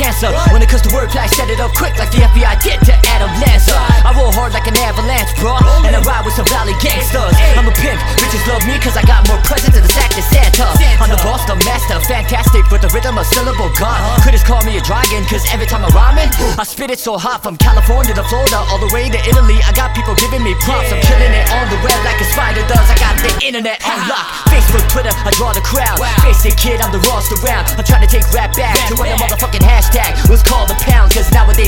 answer. When it comes to wordplay, I set it up quick like the FBI did to Adam Lanza. I roll hard like an avalanche, bro. And I ride with some valley gangsters. I'm a pimp, bitches love me cause I got more presents in the sack than Santa. I'm the boss, the master, fantastic with the rhythm of syllable gun. Critics call me a dragon cause every time I rhyme it, I spit it so hot from California to Florida, all the way to Italy. I got people giving me props. I'm killing it on the web like a spider does. I got the internet on lock. Facebook, Twitter, I draw the crowd. Face it, kid, I'm the rawest around. I'm trying to take rap back to when the motherfucking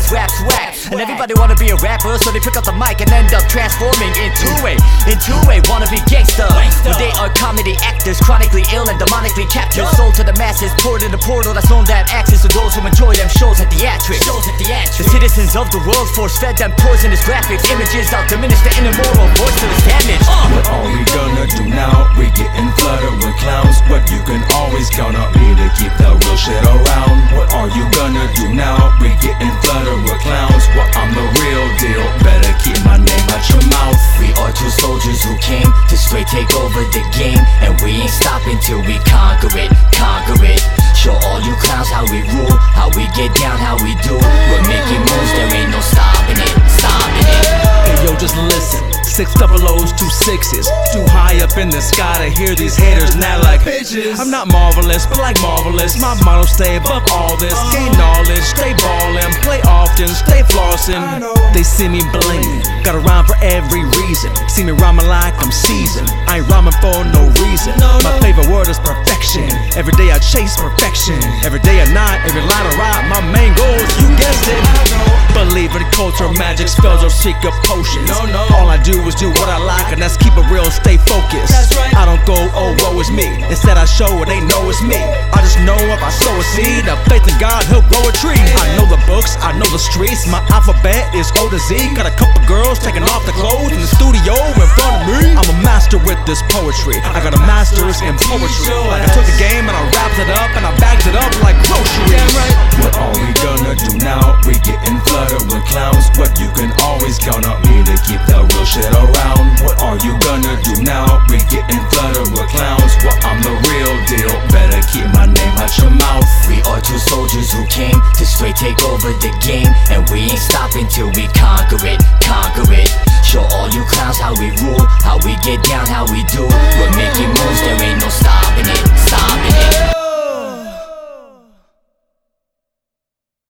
nowadays rap's whack. And everybody wanna be a rapper, so they pick up the mic and end up transforming into a, into a wannabe gangster. When they are comedy actors, chronically ill and demonically captured. Sold to the masses, poured in the portal that's known to have access to those who enjoy them shows at theatrics. Shows at theatrics. The citizens of the world force fed them poisonous graphics. Images out diminish the immoral voice to the damage. Uh. What are we gonna do now? We getting over the game, and we ain't stopping till we conquer it, conquer it. Show all you clowns how we rule, how we get down, how we do. Six double O's, two sixes. Too high up in the sky to hear these haters now like bitches. I'm not marvelous, but like marvelous. My motto stay above all this. Gain knowledge, stay ballin', play often, stay flossin'. They see me blingin', got a rhyme for every reason. See me rhyming like I'm seasoned. I ain't rhyming for no reason. My favorite word is perfection. Every day I chase perfection. Every day at night, every line I write, my main goal is you guessed it. In culture, magic spells, or secret potions. All I do is do what I like, and that's keep it real, stay focused. I don't go, oh, woe is me. Instead, I show it, they know it's me. I just know if I sow a seed, of faith in God, He'll grow a tree. I know the books, I know the streets. My alphabet is O to Z. Got a couple girls taking off the clothes in the studio in front of me. I'm a master with this poetry. I got a master's in poetry. Like I took the game and I wrapped it up and I bagged it up to keep the real shit around. What are you gonna do now? We getting flooded with clowns, well I'm the real deal. Better keep my name out your mouth. We are two soldiers who came to straight take over the game, and we ain't stopping till we conquer it, conquer it. Show all you clowns how we rule, how we get down, how we do. We're making moves,